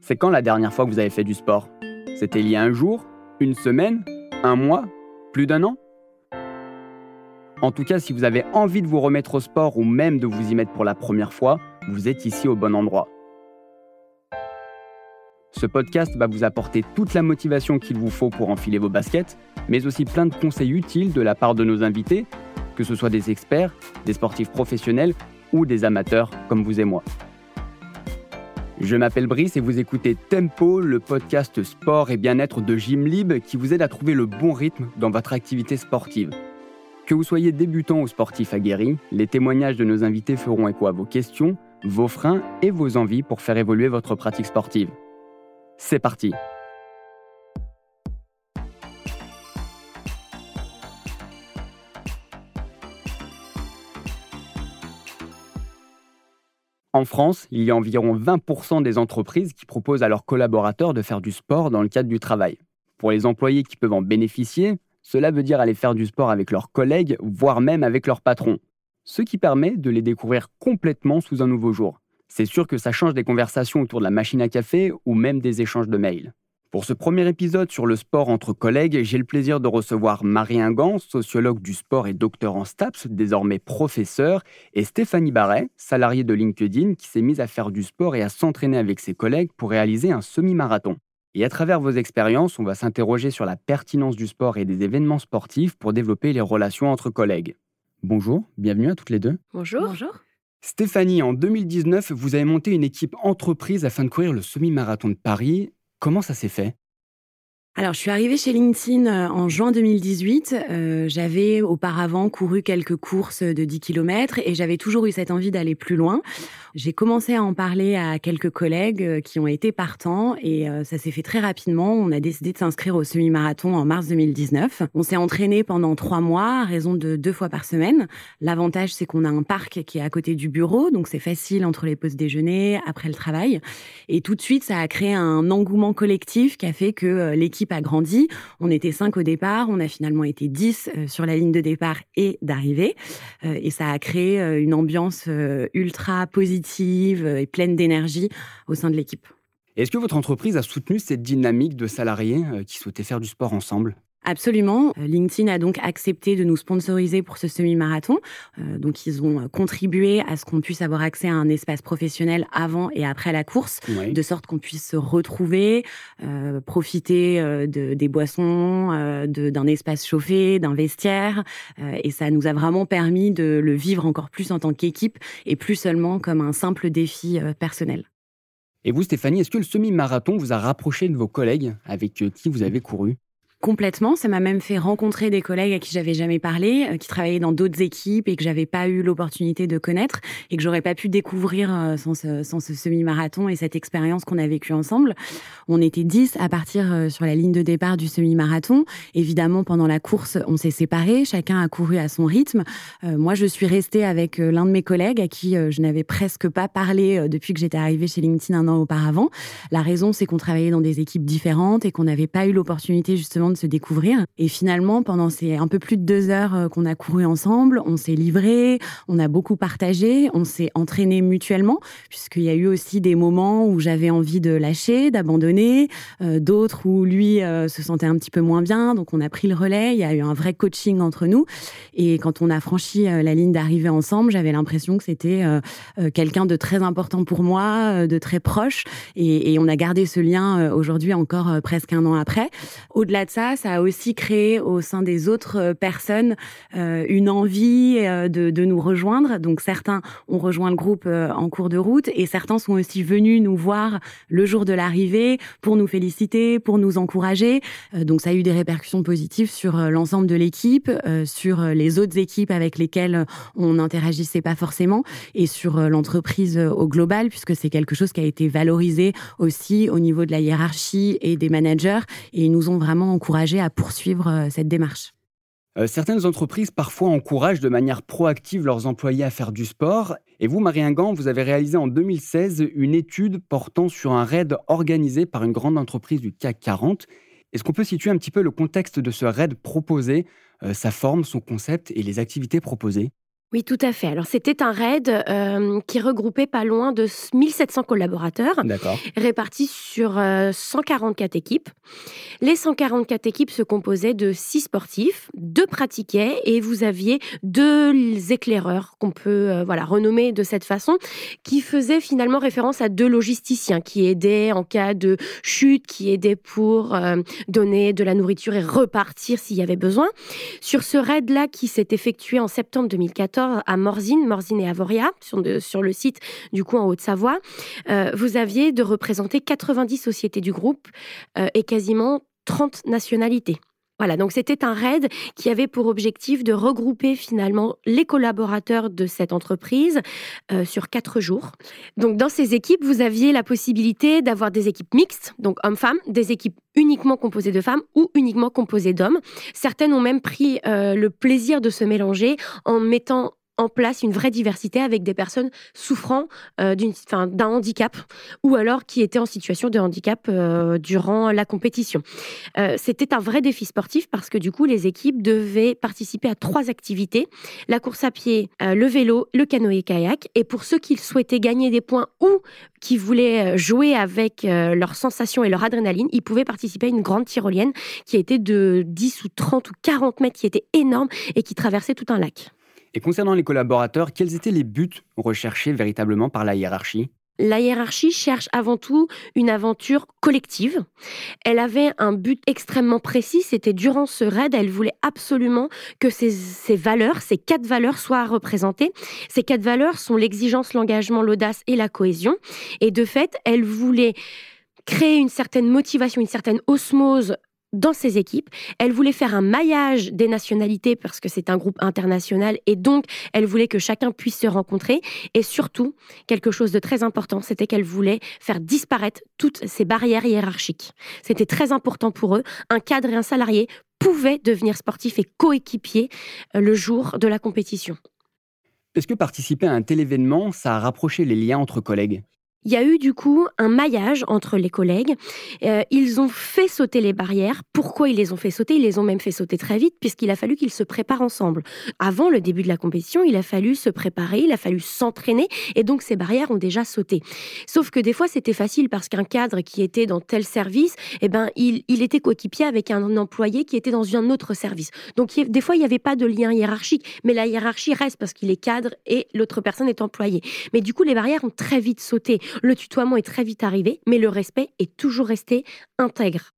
C'est quand la dernière fois que vous avez fait du sport? C'était il y a un jour Une semaine Un mois Plus d'un an? En tout cas, si vous avez envie de vous remettre au sport ou même de vous y mettre pour la première fois, vous êtes ici au bon endroit. Ce podcast va vous apporter toute la motivation qu'il vous faut pour enfiler vos baskets, mais aussi plein de conseils utiles de la part de nos invités, que ce soit des experts, des sportifs professionnels ou des amateurs comme vous et moi. Je m'appelle Brice et vous écoutez Tempo, le podcast sport et bien-être de Gymlib qui vous aide à trouver le bon rythme dans votre activité sportive. Que vous soyez débutant ou sportif aguerri, les témoignages de nos invités feront écho à vos questions, vos freins et vos envies pour faire évoluer votre pratique sportive. C'est parti En France, il y a environ 20% des entreprises qui proposent à leurs collaborateurs de faire du sport dans le cadre du travail. Pour les employés qui peuvent en bénéficier, cela veut dire aller faire du sport avec leurs collègues, voire même avec leur patron. Ce qui permet de les découvrir complètement sous un nouveau jour. C'est sûr que ça change des conversations autour de la machine à café ou même des échanges de mails. Pour ce premier épisode sur le sport entre collègues, j'ai le plaisir de recevoir Marie Ingan, sociologue du sport et docteur en STAPS, désormais professeur, et Stéphanie Barret, salariée de LinkedIn, qui s'est mise à faire du sport et à s'entraîner avec ses collègues pour réaliser un semi-marathon. Et à travers vos expériences, on va s'interroger sur la pertinence du sport et des événements sportifs pour développer les relations entre collègues. Bonjour, bienvenue à toutes les deux. Bonjour. Bonjour. Stéphanie, en 2019, vous avez monté une équipe entreprise afin de courir le semi-marathon de Paris Comment ça s'est fait? Alors, je suis arrivée chez LinkedIn euh, en juin 2018. Euh, j'avais auparavant couru quelques courses de 10 km et j'avais toujours eu cette envie d'aller plus loin. J'ai commencé à en parler à quelques collègues euh, qui ont été partants et ça s'est fait très rapidement. On a décidé de s'inscrire au semi-marathon en mars 2019. On s'est entraîné pendant trois mois à raison de deux fois par semaine. L'avantage, c'est qu'on a un parc qui est à côté du bureau, donc c'est facile entre les pauses déjeuner, après le travail. Et tout de suite, ça a créé un engouement collectif qui a fait que l'équipe a grandi. On était cinq au départ, on a finalement été dix euh, sur la ligne de départ et d'arrivée. Euh, et ça a créé euh, une ambiance ultra positive et pleine d'énergie au sein de l'équipe. Est-ce que votre entreprise a soutenu cette dynamique de salariés qui souhaitaient faire du sport ensemble? Absolument. Euh, LinkedIn a donc accepté de nous sponsoriser pour ce semi-marathon. Euh, donc, ils ont contribué à ce qu'on puisse avoir accès à un espace professionnel avant et après la course, de sorte qu'on puisse se retrouver, euh, profiter de, des boissons, d'un espace chauffé, d'un vestiaire. et ça nous a vraiment permis de le vivre encore plus en tant qu'équipe et plus seulement comme un simple défi personnel. Et vous, Stéphanie, est-ce que le semi-marathon vous a rapproché de vos collègues avec qui vous avez couru? Complètement. Ça m'a même fait rencontrer des collègues à qui j'avais jamais parlé, euh, qui travaillaient dans d'autres équipes et que j'avais pas eu l'opportunité de connaître et que j'aurais pas pu découvrir euh, sans ce, semi-marathon et cette expérience qu'on a vécue ensemble. On était dix à partir euh, sur la ligne de départ du semi-marathon. Évidemment, pendant la course, on s'est séparés. Chacun a couru à son rythme. moi, je suis restée avec l'un de mes collègues à qui je n'avais presque pas parlé depuis que j'étais arrivée chez LinkedIn un an auparavant. La raison, c'est qu'on travaillait dans des équipes différentes et qu'on n'avait pas eu l'opportunité justement se découvrir. Et finalement, pendant ces un peu plus de deux heures euh, qu'on a couru ensemble, on s'est livré, on a beaucoup partagé, on s'est entraîné mutuellement, puisqu'il y a eu aussi des moments où j'avais envie de lâcher, d'abandonner, euh, d'autres où lui euh, se sentait un petit peu moins bien, donc on a pris le relais, il y a eu un vrai coaching entre nous. Et quand on a franchi la ligne d'arrivée ensemble, j'avais l'impression que c'était quelqu'un de très important pour moi, de très proche, et, et on a gardé ce lien aujourd'hui encore presque un an après. Au-delà de ça, ça, a aussi créé au sein des autres euh, personnes euh, une envie euh, de, nous rejoindre. Donc certains ont rejoint le groupe en cours de route et certains sont aussi venus nous voir le jour de l'arrivée pour nous féliciter, pour nous encourager. donc ça a eu des répercussions positives sur l'ensemble de l'équipe, sur les autres équipes avec lesquelles on n'interagissait pas forcément et sur l'entreprise au global puisque c'est quelque chose qui a été valorisé aussi au niveau de la hiérarchie et des managers et ils nous ont vraiment encouragés à poursuivre euh, cette démarche. Euh, certaines entreprises parfois encouragent de manière proactive leurs employés à faire du sport. Et vous, Marie Ingan, vous avez réalisé en 2016 une étude portant sur un raid organisé par une grande entreprise du CAC 40. Est-ce qu'on peut situer un petit peu le contexte de ce raid proposé, euh, sa forme, son concept et les activités proposées? Oui, tout à fait. Alors, c'était un raid euh, qui regroupait pas loin de 1700 collaborateurs, répartis sur 144 euh, équipes. Les 144 équipes se composaient de 6 sportifs, 2 pratiquaient et vous aviez deux éclaireurs qu'on peut euh, voilà renommer de cette façon, qui faisaient finalement référence à deux logisticiens qui aidaient en cas de chute, qui aidaient pour donner de la nourriture et repartir s'il y avait besoin. Sur ce raid-là qui s'est effectué en septembre 2014, à Morzine, Morzine et Avoria, sur, le site du coup en Haute-Savoie, euh, vous aviez de représenter 90 sociétés du groupe euh, et quasiment 30 nationalités. Voilà, donc c'était un raid qui avait pour objectif de regrouper finalement les collaborateurs de cette entreprise euh, sur quatre jours. Donc dans ces équipes, vous aviez la possibilité d'avoir des équipes mixtes, donc hommes-femmes, des équipes uniquement composées de femmes ou uniquement composées d'hommes. Certaines ont même pris euh, le plaisir de se mélanger en mettant en place une vraie diversité avec des personnes souffrant euh, d'un handicap ou alors qui étaient en situation de handicap euh, durant la compétition. Euh, c'était un vrai défi sportif parce que du coup les équipes devaient participer à trois activités la course à pied, le vélo, le canoë-kayak. Et pour ceux qui souhaitaient gagner des points ou qui voulaient jouer avec leurs sensations et leur adrénaline, ils pouvaient participer à une grande tyrolienne qui était de 10 ou 30 ou 40 mètres, qui était énorme et qui traversait tout un lac. Et concernant les collaborateurs, quels étaient les buts recherchés véritablement par la hiérarchie? La hiérarchie cherche avant tout une aventure collective. Elle avait un but extrêmement précis, c'était durant ce raid, elle voulait absolument que ces, valeurs, ces quatre valeurs soient représentées. Ces quatre valeurs sont l'exigence, l'engagement, l'audace et la cohésion. Et de fait, elle voulait créer une certaine motivation, une certaine osmose dans ses équipes. Elle voulait faire un maillage des nationalités parce que c'est un groupe international et donc elle voulait que chacun puisse se rencontrer. Et surtout, quelque chose de très important, c'était qu'elle voulait faire disparaître toutes ces barrières hiérarchiques. C'était très important pour eux. Un cadre et un salarié pouvaient devenir sportifs et coéquipiers euh, le jour de la compétition. Est-ce que participer à un tel événement, ça a rapproché les liens entre collègues? Il y a eu du coup un maillage entre les collègues. Euh, ils ont fait sauter les barrières. Pourquoi ils les ont fait sauter? Ils les ont même fait sauter très vite puisqu'il a fallu qu'ils se préparent ensemble. Avant le début de la compétition, il a fallu se préparer, il a fallu s'entraîner et donc ces barrières ont déjà sauté. Sauf que des fois c'était facile parce qu'un cadre qui était dans tel service, eh ben il, il était coéquipier avec un employé qui était dans un autre service. Donc des fois il n'y avait pas de lien hiérarchique, mais la hiérarchie reste parce qu'il est cadre et l'autre personne est employée. Mais du coup les barrières ont très vite sauté. Le tutoiement est très vite arrivé, mais le respect est toujours resté intègre.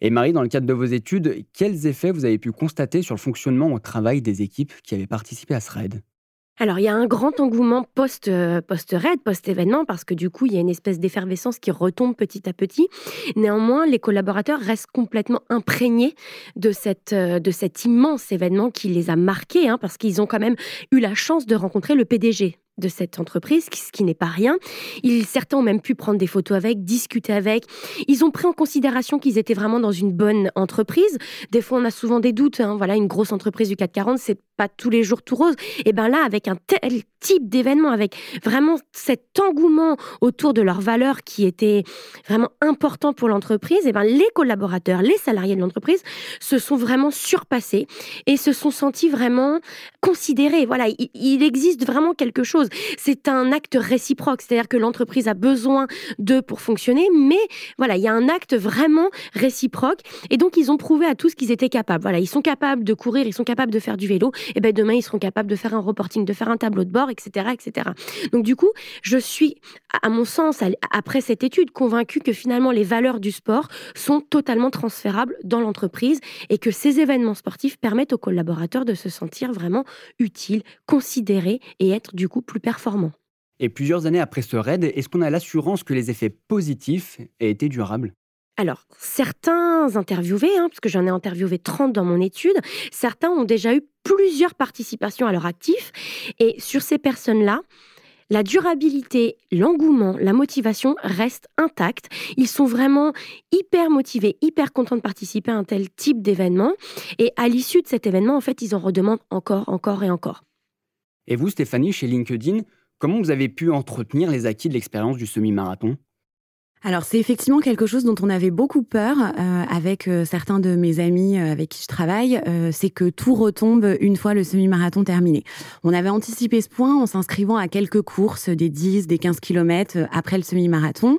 Et Marie, dans le cadre de vos études, quels effets vous avez pu constater sur le fonctionnement au travail des équipes qui avaient participé à ce raid? Alors, il y a un grand engouement post, euh, post-raid, post-événement, parce que du coup, il y a une espèce d'effervescence qui retombe petit à petit. Néanmoins, les collaborateurs restent complètement imprégnés de, cette, euh, de cet immense événement qui les a marqués, hein, parce qu'ils ont quand même eu la chance de rencontrer le PDG de cette entreprise, ce qui n'est pas rien. Ils, certains ont même pu prendre des photos avec, discuter avec. Ils ont pris en considération qu'ils étaient vraiment dans une bonne entreprise. Des fois, on a souvent des doutes. Hein. Voilà, une grosse entreprise du 440, c'est tous les jours tout rose. Et ben là, avec un tel type d'événement, avec vraiment cet engouement autour de leurs valeurs qui était vraiment important pour l'entreprise, et ben les collaborateurs, les salariés de l'entreprise se sont vraiment surpassés et se sont sentis vraiment considérés. Voilà, il existe vraiment quelque chose c'est un acte réciproque, c'est-à-dire que l'entreprise a besoin d'eux pour fonctionner, mais voilà, il y a un acte vraiment réciproque. Et donc, ils ont prouvé à tous qu'ils étaient capables. Voilà, ils sont capables de courir, ils sont capables de faire du vélo. Et ben demain, ils seront capables de faire un reporting, de faire un tableau de bord, etc., etc. Donc, du coup, je suis, à mon sens, après cette étude, convaincue que finalement, les valeurs du sport sont totalement transférables dans l'entreprise et que ces événements sportifs permettent aux collaborateurs de se sentir vraiment utiles, considérés et être du coup plus performant. Et plusieurs années après ce raid, est-ce qu'on a l'assurance que les effets positifs aient été durables? Alors, certains interviewés, hein, parce que j'en ai interviewé 30 dans mon étude, certains ont déjà eu plusieurs participations à leur actif. Et sur ces personnes-là, la durabilité, l'engouement, la motivation restent intacts. Ils sont vraiment hyper motivés, hyper contents de participer à un tel type d'événement. Et à l'issue de cet événement, en fait, ils en redemandent encore, encore et encore. Et vous, Stéphanie, chez LinkedIn, comment vous avez pu entretenir les acquis de l'expérience du semi-marathon? Alors c'est effectivement quelque chose dont on avait beaucoup peur euh, avec euh, certains de mes amis euh, avec qui je travaille, c'est que tout retombe une fois le semi-marathon terminé. On avait anticipé ce point en s'inscrivant à quelques courses, des 10, des 15 km après le semi-marathon.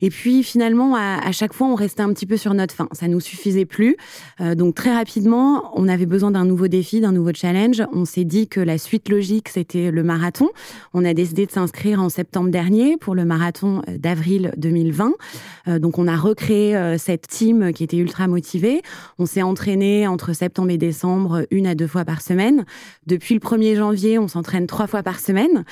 Et puis finalement, à, chaque fois, on restait un petit peu sur notre faim. Ça nous suffisait plus. Euh, donc très rapidement, on avait besoin d'un nouveau défi, d'un nouveau challenge. On s'est dit que la suite logique, c'était le marathon. On a décidé de s'inscrire en septembre dernier pour le marathon euh, d'avril 2020. Euh, donc on a recréé cette team qui était ultra motivée. On s'est entraîné entre septembre et décembre une à deux fois par semaine. Depuis le 1er janvier, on s'entraîne trois fois par semaine.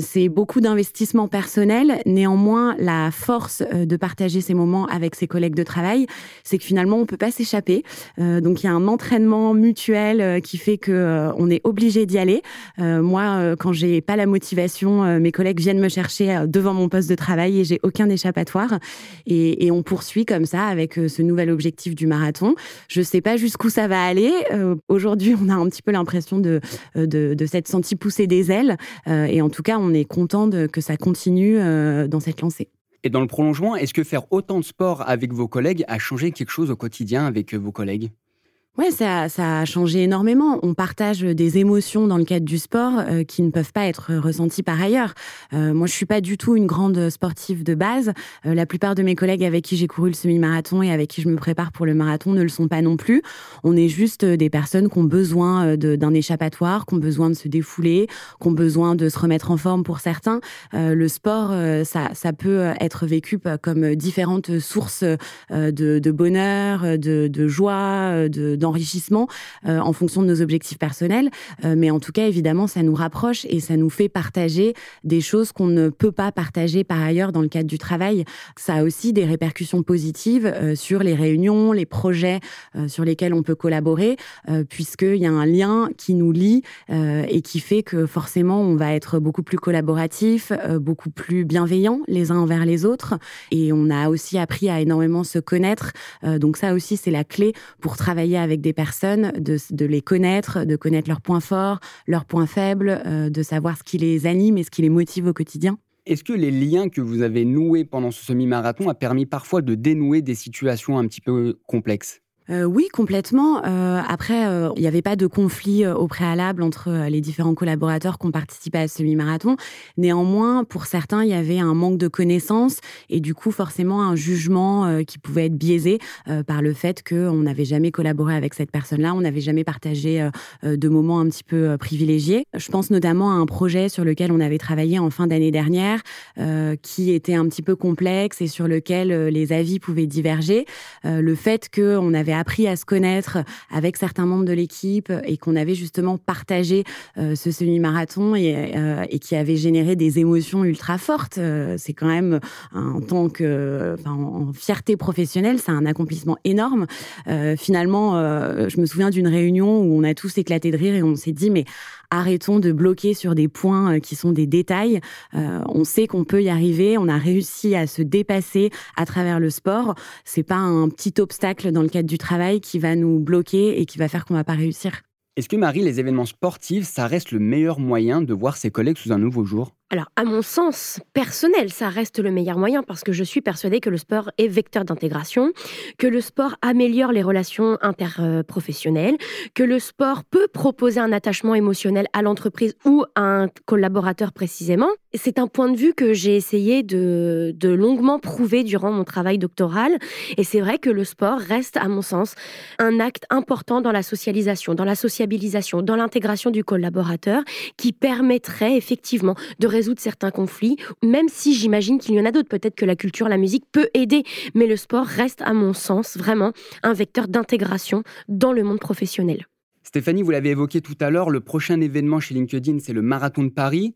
c'est beaucoup d'investissement personnel. Néanmoins, la euh, de partager ces moments avec ses collègues de travail, c'est que finalement on peut pas s'échapper. Euh, donc il y a un entraînement mutuel euh, qui fait que on est obligé d'y aller. moi, quand j'ai pas la motivation, mes collègues viennent me chercher devant mon poste de travail et j'ai aucun échappatoire. Et, on poursuit comme ça avec ce nouvel objectif du marathon. Je sais pas jusqu'où ça va aller. Aujourd'hui, on a un petit peu l'impression de, de, de s'être senti pousser des ailes. et en tout cas, on est content que ça continue dans cette lancée. Et dans le prolongement, est-ce que faire autant de sport avec vos collègues a changé quelque chose au quotidien avec vos collègues? Ouais, ça, ça a changé énormément. On partage des émotions dans le cadre du sport euh, qui ne peuvent pas être ressenties par ailleurs. Euh, moi, je suis pas du tout une grande sportive de base. Euh, la plupart de mes collègues avec qui j'ai couru le semi-marathon et avec qui je me prépare pour le marathon ne le sont pas non plus. On est juste des personnes qui ont besoin d'un échappatoire, qui ont besoin de se défouler, qui ont besoin de se remettre en forme pour certains. le sport, ça, ça peut être vécu comme différentes sources de, bonheur, de, de joie, de enrichissement euh, en fonction de nos objectifs personnels. Euh, mais en tout cas, évidemment, ça nous rapproche et ça nous fait partager des choses qu'on ne peut pas partager par ailleurs dans le cadre du travail. Ça a aussi des répercussions positives euh, sur les réunions, les projets sur lesquels on peut collaborer, puisqu'il y a un lien qui nous lie et qui fait que forcément, on va être beaucoup plus collaboratif, beaucoup plus bienveillant les uns envers les autres. Et on a aussi appris à énormément se connaître. donc ça aussi, c'est la clé pour travailler avec des personnes, de, les connaître, de connaître leurs points forts, leurs points faibles, euh, de savoir ce qui les anime et ce qui les motive au quotidien. Est-ce que les liens que vous avez noués pendant ce semi-marathon a permis parfois de dénouer des situations un petit peu complexes? Euh, oui, complètement. Euh, après, euh, il n'y avait pas de conflit au préalable entre les différents collaborateurs qui ont participé à ce semi-marathon. Néanmoins, pour certains, il y avait un manque de connaissances et du coup, forcément, un jugement qui pouvait être biaisé par le fait qu'on n'avait jamais collaboré avec cette personne-là, on n'avait jamais partagé de moments un petit peu privilégiés. Je pense notamment à un projet sur lequel on avait travaillé en fin d'année dernière, qui était un petit peu complexe et sur lequel les avis pouvaient diverger. le fait qu'on avait appris à se connaître avec certains membres de l'équipe et qu'on avait justement partagé euh, ce semi-marathon et, euh, et, qui avait généré des émotions ultra fortes. Euh, c'est quand même, en tant que, en fierté professionnelle, c'est un accomplissement énorme. finalement, je me souviens d'une réunion où on a tous éclaté de rire et on s'est dit, mais arrêtons de bloquer sur des points qui sont des détails. on sait qu'on peut y arriver. On a réussi à se dépasser à travers le sport. C'est pas un petit obstacle dans le cadre du travail qui va nous bloquer et qui va faire qu'on va pas réussir. Est-ce que Marie, les événements sportifs, ça reste le meilleur moyen de voir ses collègues sous un nouveau jour? Alors, à mon sens personnel, ça reste le meilleur moyen parce que je suis persuadée que le sport est vecteur d'intégration, que le sport améliore les relations interprofessionnelles, que le sport peut proposer un attachement émotionnel à l'entreprise ou à un collaborateur précisément. C'est un point de vue que j'ai essayé de, longuement prouver durant mon travail doctoral. Et c'est vrai que le sport reste, à mon sens, un acte important dans la socialisation, dans la sociabilisation, dans l'intégration du collaborateur qui permettrait effectivement de résoudre certains conflits, même si j'imagine qu'il y en a d'autres. Peut-être que la culture, la musique peut aider, mais le sport reste, à mon sens, vraiment un vecteur d'intégration dans le monde professionnel. Stéphanie, vous l'avez évoqué tout à l'heure, le prochain événement chez LinkedIn, c'est le Marathon de Paris.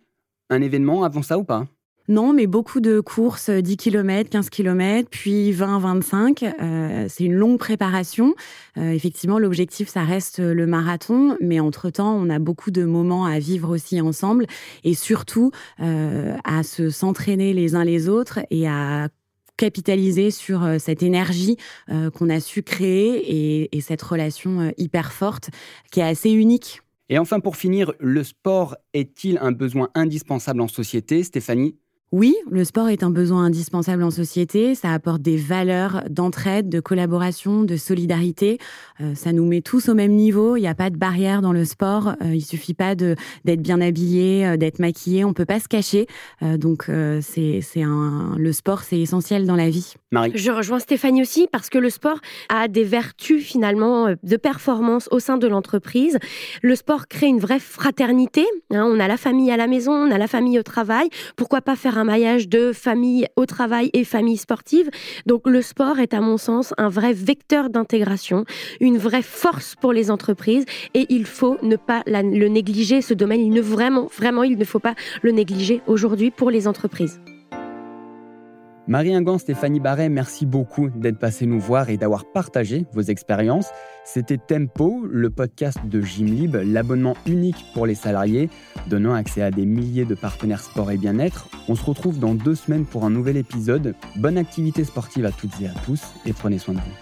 Un événement avant ça ou pas? Non, mais beaucoup de courses, 10 km, 15 km, puis 20, 25. Euh, c'est une longue préparation. Euh, effectivement, l'objectif, ça reste le marathon, mais entre-temps, on a beaucoup de moments à vivre aussi ensemble et surtout euh, à se s'entraîner les uns les autres et à capitaliser sur cette énergie qu'on a su créer et cette relation hyper forte qui est assez unique. Et enfin, pour finir, le sport est-il un besoin indispensable en société, Stéphanie Oui, le sport est un besoin indispensable en société. Ça apporte des valeurs d'entraide, de collaboration, de solidarité. Euh, ça nous met tous au même niveau. Il n'y a pas de barrière dans le sport. Euh, il suffit pas d'être bien habillé, euh, d'être maquillé. On peut pas se cacher. donc c'est un le sport, c'est essentiel dans la vie. Marie. Je rejoins Stéphanie aussi parce que le sport a des vertus finalement de performance au sein de l'entreprise. Le sport crée une vraie fraternité. Hein. on a la famille à la maison, on a la famille au travail. Pourquoi pas faire un maillage de famille au travail et famille sportive. Donc le sport est à mon sens un vrai vecteur d'intégration, une vraie force pour les entreprises et il faut ne pas le négliger. Ce domaine, il ne vraiment, vraiment, il ne faut pas le négliger aujourd'hui pour les entreprises. Marie Ingan, Stéphanie Barret, merci beaucoup d'être passé nous voir et d'avoir partagé vos expériences. C'était Tempo, le podcast de Gymlib, l'abonnement unique pour les salariés, donnant accès à des milliers de partenaires sport et bien-être. On se retrouve dans deux semaines pour un nouvel épisode. Bonne activité sportive à toutes et à tous et prenez soin de vous.